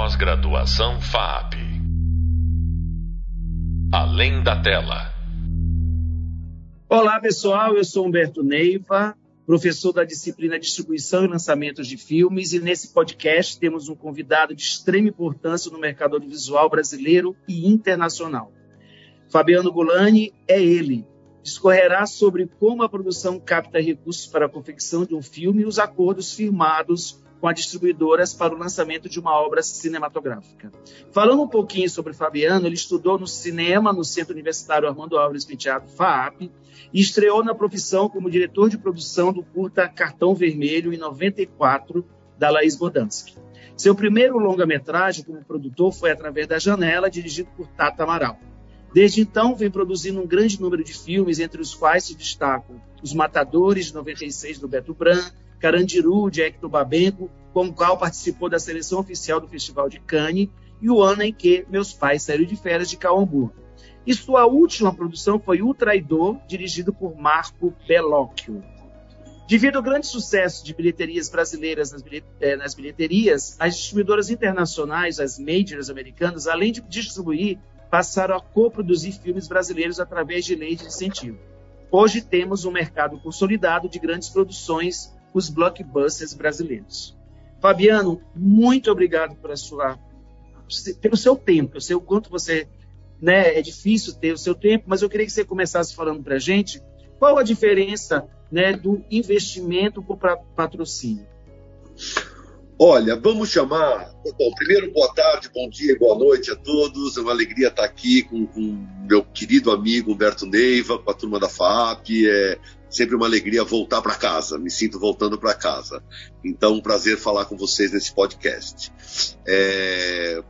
Pós-graduação FAP. Além da tela. Olá, pessoal. Eu sou Humberto Neiva, professor da disciplina Distribuição e Lançamentos de Filmes, e nesse podcast temos um convidado de extrema importância no mercado audiovisual brasileiro e internacional. Fabiano Gulani é ele. Discorrerá sobre como a produção capta recursos para a confecção de um filme e os acordos firmados com as distribuidoras para o lançamento de uma obra cinematográfica. Falando um pouquinho sobre Fabiano, ele estudou no cinema no Centro Universitário Armando Álvares Penteado, FAAP, e estreou na profissão como diretor de produção do curta Cartão Vermelho, em 94, da Laís Bodansky. Seu primeiro longa-metragem como produtor foi Através da Janela, dirigido por Tata Amaral. Desde então, vem produzindo um grande número de filmes, entre os quais se destacam Os Matadores, de 96, do Beto Bran, Carandiru, de Hector Babenco, com o qual participou da seleção oficial do Festival de Cannes, e o ano em que meus pais saíram de férias de Caombu. E sua última produção foi O Traidor, dirigido por Marco Bellocchio. Devido ao grande sucesso de bilheterias brasileiras eh, nas bilheterias, as distribuidoras internacionais, as majors americanas, além de distribuir, passaram a coproduzir filmes brasileiros através de leis de incentivo. Hoje temos um mercado consolidado de grandes produções os blockbusters brasileiros. Fabiano, muito obrigado pela sua, pelo seu tempo. Eu sei o quanto você né, é difícil ter o seu tempo, mas eu queria que você começasse falando para a gente qual a diferença né, do investimento para patrocínio. Olha, vamos chamar. Bom, primeiro, boa tarde, bom dia, boa noite a todos. É uma alegria estar aqui com, com meu querido amigo Humberto Neiva, com a turma da FAP. É sempre uma alegria voltar para casa. Me sinto voltando para casa. Então, um prazer falar com vocês nesse podcast. É,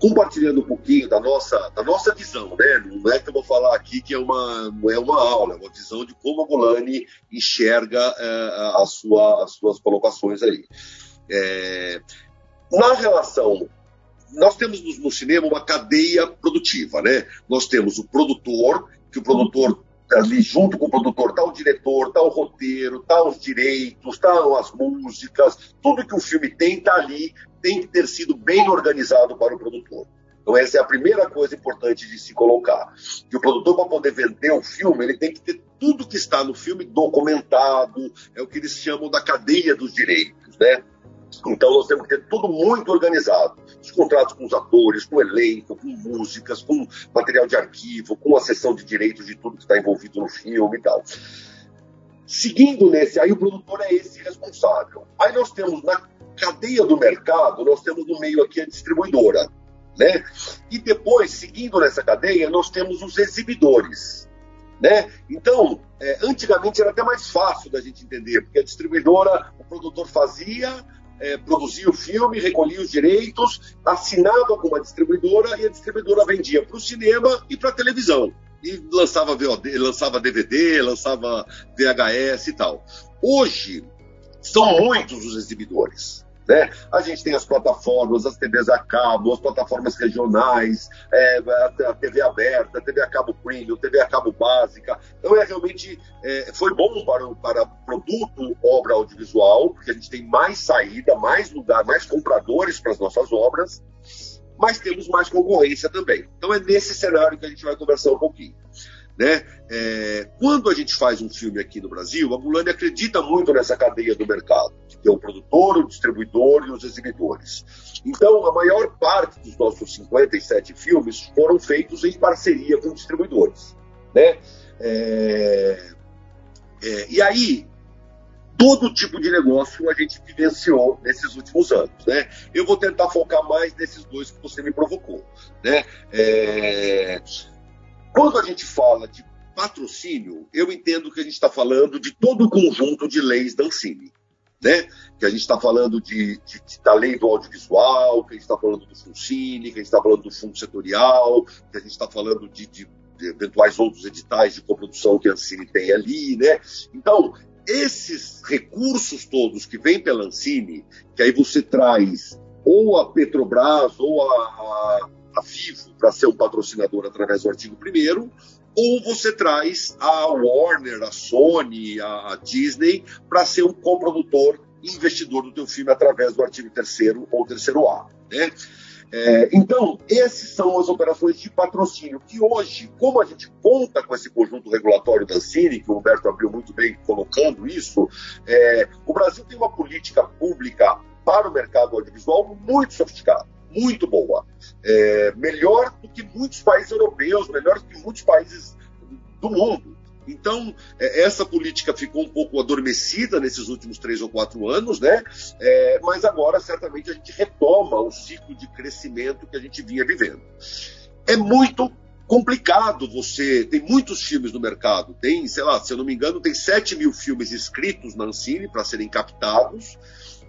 compartilhando um pouquinho da nossa, da nossa visão, né? Não é que eu vou falar aqui que é uma, é uma aula, é uma visão de como a Golani enxerga é, a sua, as suas colocações aí. É, na relação, nós temos no cinema uma cadeia produtiva, né? Nós temos o produtor, que o produtor ali junto com o produtor está o diretor, está o roteiro, está os direitos, estão tá as músicas, tudo que o filme tem está ali, tem que ter sido bem organizado para o produtor. Então essa é a primeira coisa importante de se colocar. Que o produtor, para poder vender o filme, ele tem que ter tudo que está no filme documentado, é o que eles chamam da cadeia dos direitos, né? Então nós temos que ter tudo muito organizado. Os contratos com os atores, com o elenco, com músicas, com material de arquivo, com a sessão de direitos de tudo que está envolvido no filme e tal. Seguindo nesse, aí o produtor é esse responsável. Aí nós temos na cadeia do mercado, nós temos no meio aqui a distribuidora. Né? E depois, seguindo nessa cadeia, nós temos os exibidores. Né? Então, é, antigamente era até mais fácil da gente entender, porque a distribuidora, o produtor fazia, é, produzia o filme, recolhia os direitos, assinava com uma distribuidora e a distribuidora vendia para o cinema e para a televisão. E lançava VOD, lançava DVD, lançava VHS e tal. Hoje, são muitos os exibidores. Né? A gente tem as plataformas, as TVs a cabo, as plataformas regionais, é, a TV aberta, a TV a cabo premium, TV a cabo básica. Então, é realmente é, foi bom para, para produto, obra audiovisual, porque a gente tem mais saída, mais lugar, mais compradores para as nossas obras, mas temos mais concorrência também. Então, é nesse cenário que a gente vai conversar um pouquinho. Né? É, quando a gente faz um filme aqui no Brasil, a Mulane acredita muito nessa cadeia do mercado, que é o produtor, o distribuidor e os exibidores. Então, a maior parte dos nossos 57 filmes foram feitos em parceria com distribuidores. Né? É, é, e aí, todo tipo de negócio a gente vivenciou nesses últimos anos. Né? Eu vou tentar focar mais nesses dois que você me provocou. Né? É, quando a gente fala de patrocínio, eu entendo que a gente está falando de todo o conjunto de leis da Ancine. Né? Que a gente está falando de, de, de, da lei do audiovisual, que a gente está falando do FUNCINE, que a gente está falando do fundo setorial, que a gente está falando de, de, eventuais outros editais de coprodução que a Ancine tem ali, né? Então, esses recursos todos que vêm pela Ancine, que aí você traz ou a Petrobras ou a, a a Vivo para ser um patrocinador através do artigo 1 ou você traz a Warner, a Sony, a Disney para ser um coprodutor investidor do teu filme através do artigo 3 ou 3A. Né? É, então, essas são as operações de patrocínio, que hoje, como a gente conta com esse conjunto regulatório da Ancine, que o Humberto abriu muito bem colocando isso, é, o Brasil tem uma política pública para o mercado audiovisual muito sofisticada, muito boa. É, melhor do que muitos países europeus, melhor do que muitos países do mundo. Então, é, essa política ficou um pouco adormecida nesses últimos três ou quatro anos, né? É, mas agora, certamente, a gente retoma o ciclo de crescimento que a gente vinha vivendo. É muito complicado você. Tem muitos filmes no mercado, tem, sei lá, se eu não me engano, tem 7 mil filmes escritos na Ancine para serem captados,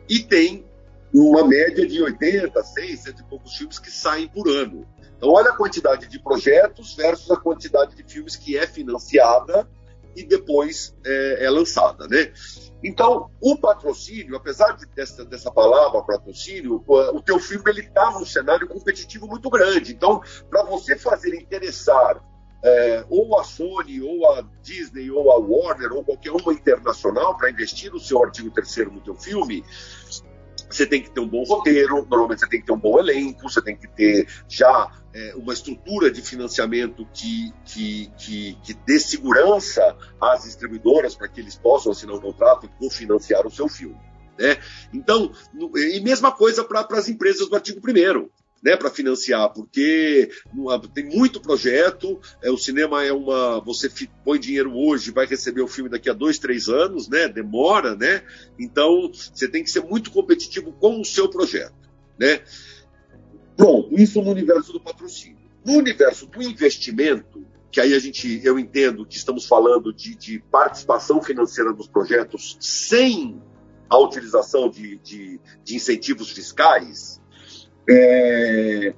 e tem uma média de 80, 100, cento e poucos filmes que saem por ano. Então, olha a quantidade de projetos versus a quantidade de filmes que é financiada e depois é, é lançada, né? Então, o patrocínio, apesar de, dessa, dessa palavra patrocínio, o teu filme ele está num cenário competitivo muito grande. Então, para você fazer interessar é, ou a Sony, ou a Disney, ou a Warner, ou qualquer uma internacional para investir no seu artigo terceiro no teu filme, você tem que ter um bom roteiro, normalmente você tem que ter um bom elenco, você tem que ter já é, uma estrutura de financiamento que, que, que, que dê segurança às distribuidoras para que eles possam assinar um contrato e cofinanciar o seu filme. Né? Então, e mesma coisa para as empresas do artigo 1 né, para financiar, porque tem muito projeto. É, o cinema é uma. Você põe dinheiro hoje, vai receber o filme daqui a dois, três anos, né? Demora, né? Então você tem que ser muito competitivo com o seu projeto, né? Pronto, isso no universo do patrocínio. No universo do investimento, que aí a gente, eu entendo que estamos falando de, de participação financeira dos projetos sem a utilização de, de, de incentivos fiscais, é,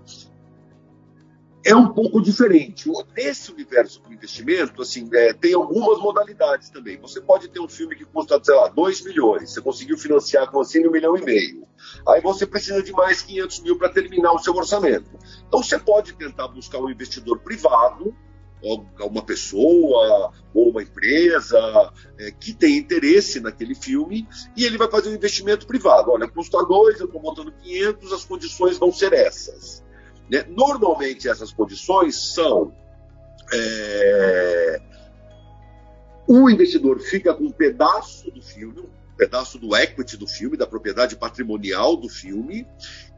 é um pouco diferente. Nesse universo do investimento, assim, é, tem algumas modalidades também. Você pode ter um filme que custa, sei lá, 2 milhões, você conseguiu financiar com assim um milhão e meio. Aí você precisa de mais 500 mil para terminar o seu orçamento. Então você pode tentar buscar um investidor privado uma pessoa ou uma empresa é, que tem interesse naquele filme e ele vai fazer um investimento privado. Olha, custa dois, eu estou botando 500, as condições vão ser essas. Né? Normalmente essas condições são é, o investidor fica com um pedaço do filme, um pedaço do equity do filme, da propriedade patrimonial do filme,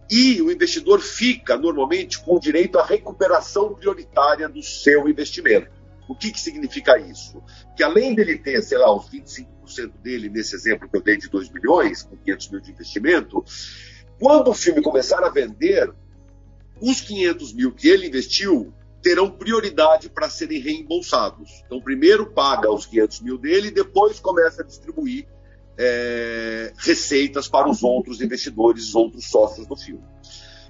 e o investidor fica, normalmente, com direito à recuperação prioritária do seu investimento. O que, que significa isso? Que além dele ter, sei lá, os 25% dele, nesse exemplo que eu dei de 2 milhões, com 500 mil de investimento, quando o filme começar a vender, os 500 mil que ele investiu terão prioridade para serem reembolsados. Então, primeiro paga os 500 mil dele e depois começa a distribuir é, receitas para os outros investidores, os outros sócios do filme.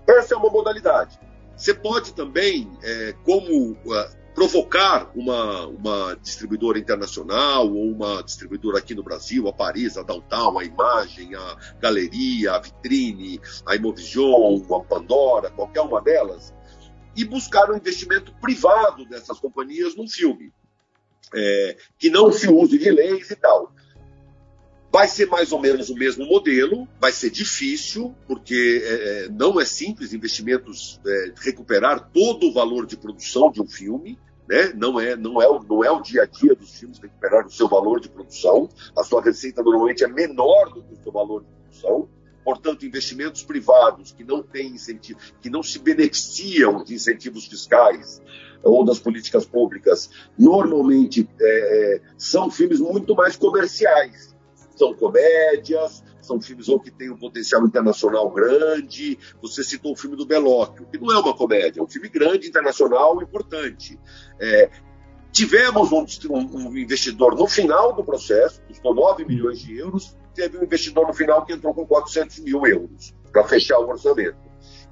Essa é uma modalidade. Você pode também, é, como uh, provocar uma, uma distribuidora internacional ou uma distribuidora aqui no Brasil, a Paris, a Downtown, a Imagem, a Galeria, a Vitrine, a Imovision, a Pandora, qualquer uma delas, e buscar um investimento privado dessas companhias num filme. É, que não se use de leis e tal. Vai ser mais ou menos o mesmo modelo, vai ser difícil, porque é, é, não é simples investimentos é, recuperar todo o valor de produção de um filme. Né? Não, é, não, é, não é o dia a dia dos filmes recuperar o seu valor de produção. A sua receita normalmente é menor do que o seu valor de produção. Portanto, investimentos privados que não têm incentivo, que não se beneficiam de incentivos fiscais ou das políticas públicas, normalmente é, é são filmes muito mais comerciais são comédias, são filmes ou que têm um potencial internacional grande. Você citou o filme do Belocchio, que não é uma comédia, é um filme grande, internacional, importante. É, tivemos um, um, investidor no final do processo, custou 9 milhões de euros, teve um investidor no final que entrou com 400 mil euros para fechar o orçamento.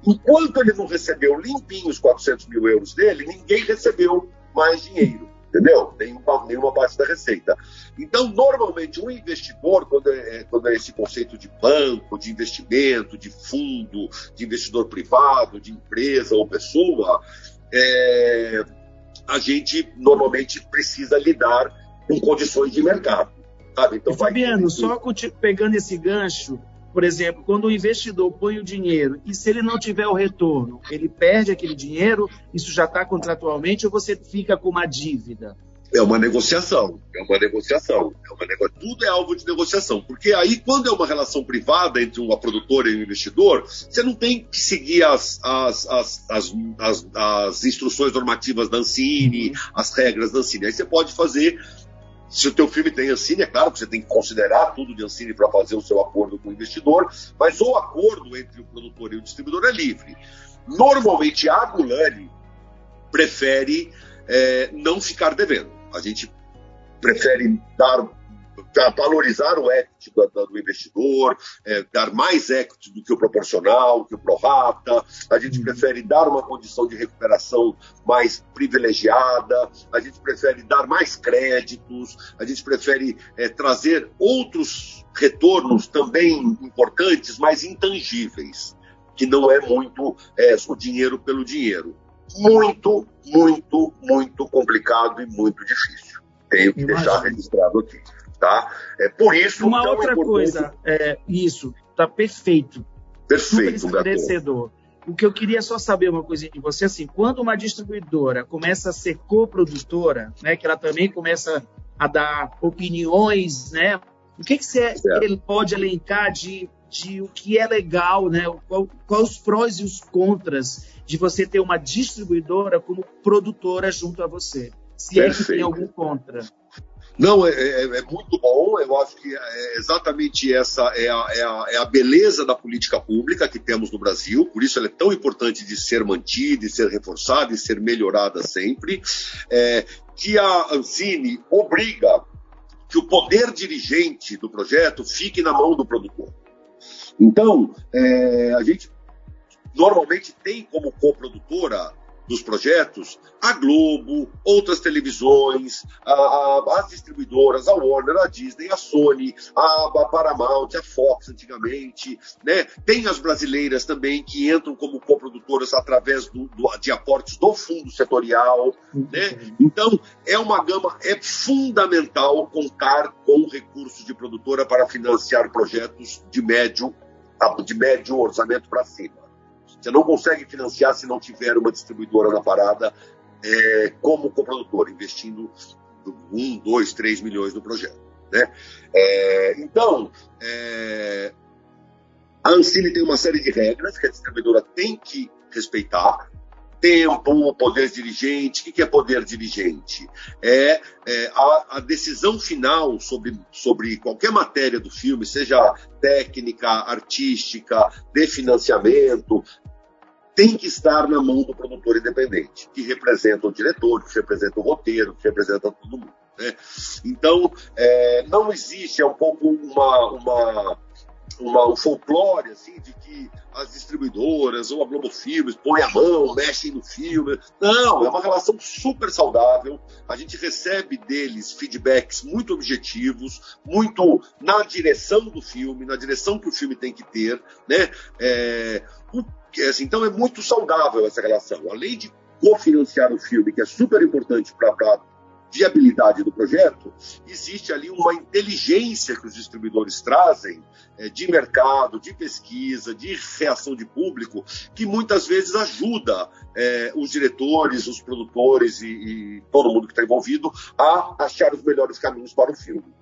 Enquanto ele não recebeu limpinho os 400 mil euros dele, ninguém recebeu mais dinheiro entendeu? Nenhuma, nenhuma parte da receita. Então, normalmente, um investidor, quando é, é, quando é esse conceito de banco, de investimento, de fundo, de investidor privado, de empresa ou pessoa, é, a gente normalmente precisa lidar com condições de mercado. Sabe? Então, Fabiano, só pegando esse gancho, por exemplo, quando o investidor põe o dinheiro e se ele não tiver o retorno, ele perde aquele dinheiro, isso já está contratualmente ou você fica com uma dívida? É uma negociação, é uma negociação, é uma nego... tudo é alvo de negociação, porque aí quando é uma relação privada entre uma produtora e um investidor, você não tem que seguir as, as, as, as, as, as instruções normativas da Ancine, as regras da Ancine, aí você pode fazer se o teu filme tem Ancine, é claro que você tem que considerar tudo de Ancine para fazer o seu acordo com o investidor, mas o acordo entre o produtor e o distribuidor é livre. Normalmente a Gulani prefere é, não ficar devendo. A gente prefere dar valorizar o equity do, do investidor, é, dar mais equity do que o proporcional, que o prorata. A gente uhum. prefere dar uma condição de recuperação mais privilegiada, a gente prefere dar mais créditos, a gente prefere é, trazer outros retornos também importantes, mas intangíveis, que não é muito é, o dinheiro pelo dinheiro. Muito, muito, muito complicado e muito difícil. Tenho que Imagina. deixar registrado aqui. Tá? É por isso Uma outra importante... coisa, é, isso, tá perfeito. Perfeito, Super esclarecedor. O que eu queria só saber uma coisinha de você, assim, quando uma distribuidora começa a ser coprodutora, né, que ela também começa a dar opiniões, né, o que, que você ele pode elencar de, de o que é legal, né, qual, quais os prós e os contras de você ter uma distribuidora como produtora junto a você? Se Perfeito. é que tem algum contra. Não, é, é, é, muito bom. Eu acho que é exatamente essa é a, é, a, é a, beleza da política pública que temos no Brasil. Por isso ela é tão importante de ser mantida, de ser reforçada e ser melhorada sempre. É, que a Ancine obriga que o poder dirigente do projeto fique na mão do produtor. Então, é, a gente normalmente tem como coprodutora dos projetos, a Globo, outras televisões, a, a, as distribuidoras, a Warner, a Disney, a Sony, a, a, Paramount, a Fox antigamente, né? Tem as brasileiras também que entram como coprodutoras através do, do, de aportes do fundo setorial, né? Então, é uma gama, é fundamental contar com recursos de produtora para financiar projetos de médio, de médio orçamento para cima. Você não consegue financiar se não tiver uma distribuidora na parada é, como coprodutor, investindo um, dois, três milhões no projeto. Né? É, então, é, a Ancine tem uma série de regras que a distribuidora tem que respeitar, tempo, poder dirigente. O que é poder dirigente? É, é a, a, decisão final sobre, sobre qualquer matéria do filme, seja técnica, artística, de financiamento, tem que estar na mão do produtor independente, que representa o diretor, que representa o roteiro, que representa todo mundo. Né? Então, é, não existe, é um pouco uma, uma uma, um folclore assim, de que as distribuidoras ou a Globo Filmes põem a mão, mexem no filme. Não, é uma relação super saudável. A gente recebe deles feedbacks muito objetivos, muito na direção do filme, na direção que o filme tem que ter. Né? É, o, assim, então é muito saudável essa relação. Além de cofinanciar o filme, que é super importante para viabilidade do projeto, existe ali uma inteligência que os distribuidores trazem é, de mercado, de pesquisa, de reação de público, que muitas vezes ajuda é, os diretores, os produtores e, e todo mundo que está envolvido a achar os melhores caminhos para o filme.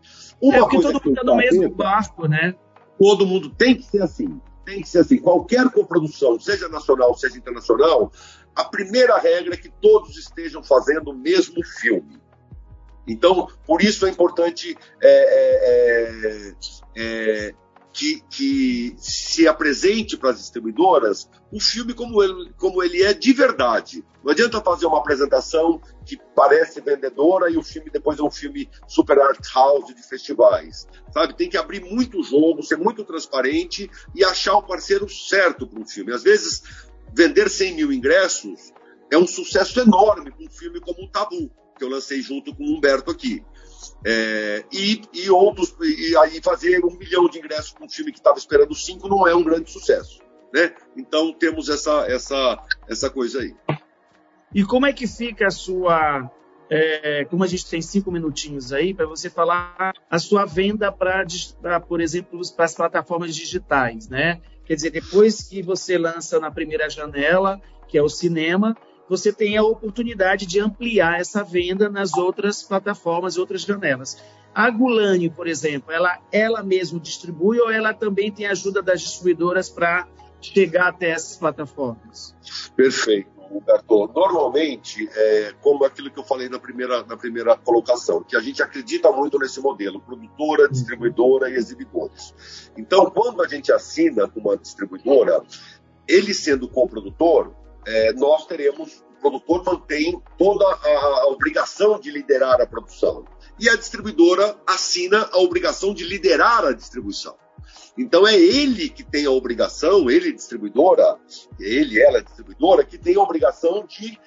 Uma é porque todo mundo está no mesmo barco, né? Todo mundo tem que ser assim. Tem que ser assim. Qualquer coprodução, seja nacional, seja internacional, a primeira regra é que todos estejam fazendo o mesmo filme. Então, por isso é importante é, é, é, que, que, se apresente para as distribuidoras o filme como ele, como ele é de verdade. Não adianta fazer uma apresentação que parece vendedora e o filme depois é um filme super art house de festivais. Sabe? Tem que abrir muito jogo, ser muito transparente e achar o parceiro certo para um filme. Às vezes, vender 100 mil ingressos é um sucesso enorme para um filme como o Tabu que eu lancei junto com o Humberto aqui. É, e, e outros, e aí fazer um milhão de ingressos com um filme que estava esperando cinco não é um grande sucesso. Né? Então temos essa, essa, essa coisa aí. E como é que fica a sua é, como a gente tem cinco minutinhos aí, para você falar a sua venda para, por exemplo, para as plataformas digitais, né? Quer dizer, depois que você lança na primeira janela, que é o cinema, você tem a oportunidade de ampliar essa venda nas outras plataformas, outras janelas. A Gulani, por exemplo, ela, ela mesma distribui ou ela também tem ajuda das distribuidoras para chegar até essas plataformas? Perfeito, Humberto. Normalmente, é, como aquilo que eu falei na primeira, na primeira colocação, que a gente acredita muito nesse modelo, produtora, distribuidora e exibidores. Então, quando a gente assina com uma distribuidora, ele sendo coprodutor, é, nós teremos, o produtor mantém toda a, a obrigação de liderar a produção. E a distribuidora assina a obrigação de liderar a distribuição. Então é ele que tem a obrigação, ele distribuidora, ele, ela distribuidora, que tem a obrigação de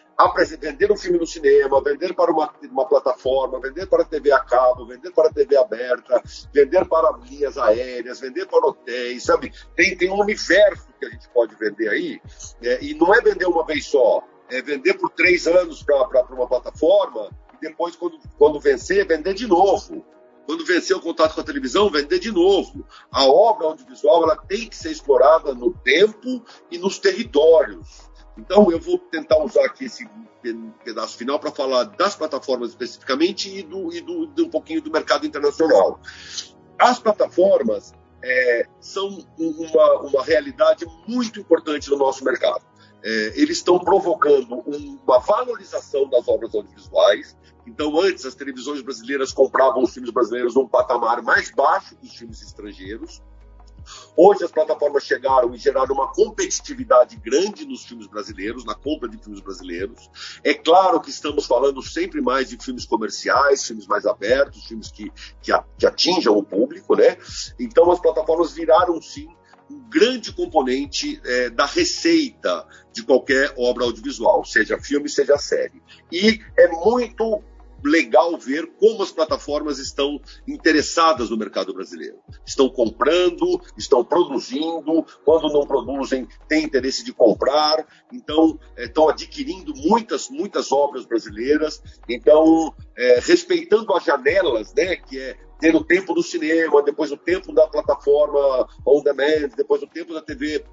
vender um filme no cinema, vender para uma, uma, plataforma, vender para TV a cabo, vender para TV aberta, vender para linhas aéreas, vender para hotéis, sabe? Tem, tem um universo que a gente pode vender aí, é, e não é vender uma vez só, é vender por três anos para uma plataforma e depois, quando, quando vencer, vender de novo. Quando vencer o contato com a televisão, vender de novo. A obra audiovisual ela tem que ser explorada no tempo e nos territórios. Então, eu vou tentar usar aqui esse pedaço final para falar das plataformas especificamente e, do, e do, de um pouquinho do mercado internacional. As plataformas é, são uma, uma realidade muito importante no nosso mercado. É, eles estão provocando uma valorização das obras audiovisuais. Então, antes, as televisões brasileiras compravam os filmes brasileiros num patamar mais baixo dos filmes estrangeiros. Hoje as plataformas chegaram e geraram uma competitividade grande nos filmes brasileiros, na compra de filmes brasileiros. É claro que estamos falando sempre mais de filmes comerciais, filmes mais abertos, filmes que, que, que atinjam o público, né? Então as plataformas viraram sim um grande componente é, da receita de qualquer obra audiovisual, seja filme, seja série. E é muito legal ver como as plataformas estão interessadas no mercado brasileiro. Estão comprando, estão produzindo, quando não produzem, têm interesse de comprar, então é, estão adquirindo muitas, muitas obras brasileiras, então é, respeitando as janelas, né, que é ter o tempo do cinema, depois o tempo da plataforma on demand, depois o tempo da TV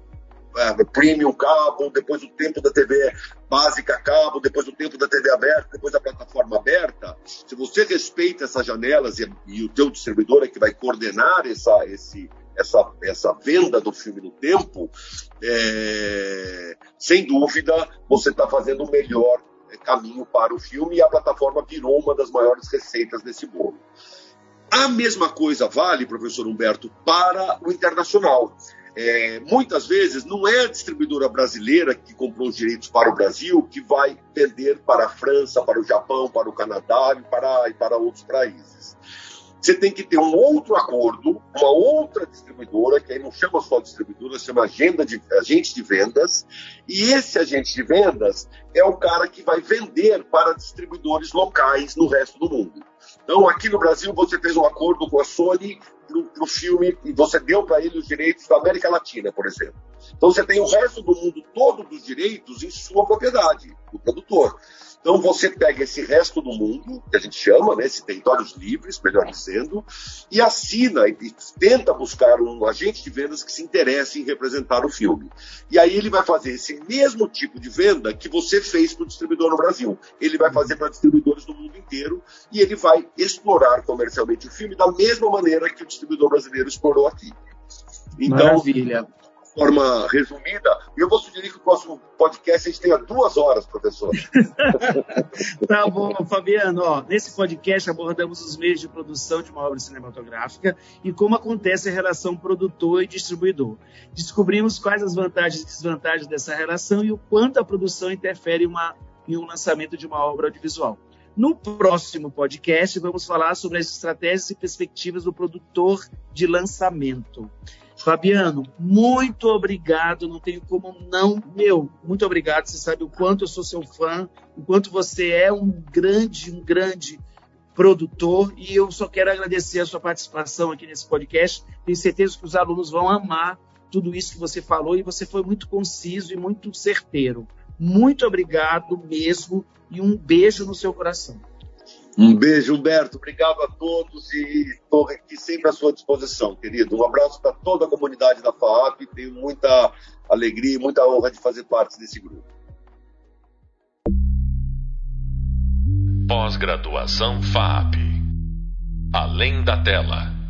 é, premium cabo, depois o tempo da TV básica cabo, depois o tempo da TV aberta, depois da plataforma aberta. Se você respeita essas janelas e, e o teu distribuidor é que vai coordenar essa, esse, essa, essa venda do filme no tempo, é, sem dúvida você está fazendo o melhor caminho para o filme e a plataforma virou uma das maiores receitas desse bolo. A mesma coisa vale, professor Humberto, para o internacional. É, muitas vezes não é a distribuidora brasileira que comprou os direitos para o Brasil que vai vender para a França, para o Japão, para o Canadá e para, e para outros países. Você tem que ter um outro acordo, uma outra distribuidora, que aí não chama só distribuidora, chama agenda de, agente de vendas, e esse agente de vendas é o cara que vai vender para distribuidores locais no resto do mundo. Então, aqui no Brasil, você fez um acordo com a Sony para o filme e você deu para ele os direitos da América Latina, por exemplo. Então, você tem o resto do mundo todo dos direitos em sua propriedade, do produtor. Então você pega esse resto do mundo, que a gente chama, né, esses territórios livres, melhor dizendo, e assina e tenta buscar um agente de vendas que se interesse em representar o filme. E aí ele vai fazer esse mesmo tipo de venda que você fez para o distribuidor no Brasil. Ele vai fazer para distribuidores do mundo inteiro e ele vai explorar comercialmente o filme da mesma maneira que o distribuidor brasileiro explorou aqui. Então, Maravilha forma resumida. E eu vou sugerir que o próximo podcast a gente tenha duas horas, professor. tá bom, Fabiano. Ó, nesse podcast abordamos os meios de produção de uma obra cinematográfica e como acontece a relação produtor e distribuidor. Descobrimos quais as vantagens e desvantagens dessa relação e o quanto a produção interfere uma, em um lançamento de uma obra audiovisual. No próximo podcast, vamos falar sobre as estratégias e perspectivas do produtor de lançamento. Fabiano, muito obrigado. Não tenho como não. Meu, muito obrigado. Você sabe o quanto eu sou seu fã, o quanto você é um grande, um grande produtor. E eu só quero agradecer a sua participação aqui nesse podcast. Tenho certeza que os alunos vão amar tudo isso que você falou e você foi muito conciso e muito certeiro. Muito obrigado mesmo e um beijo no seu coração. Um beijo, Humberto. Obrigado a todos e estou aqui sempre à sua disposição, querido. Um abraço para toda a comunidade da FAAP. Tenho muita alegria e muita honra de fazer parte desse grupo. Pós-graduação FAP. Além da tela.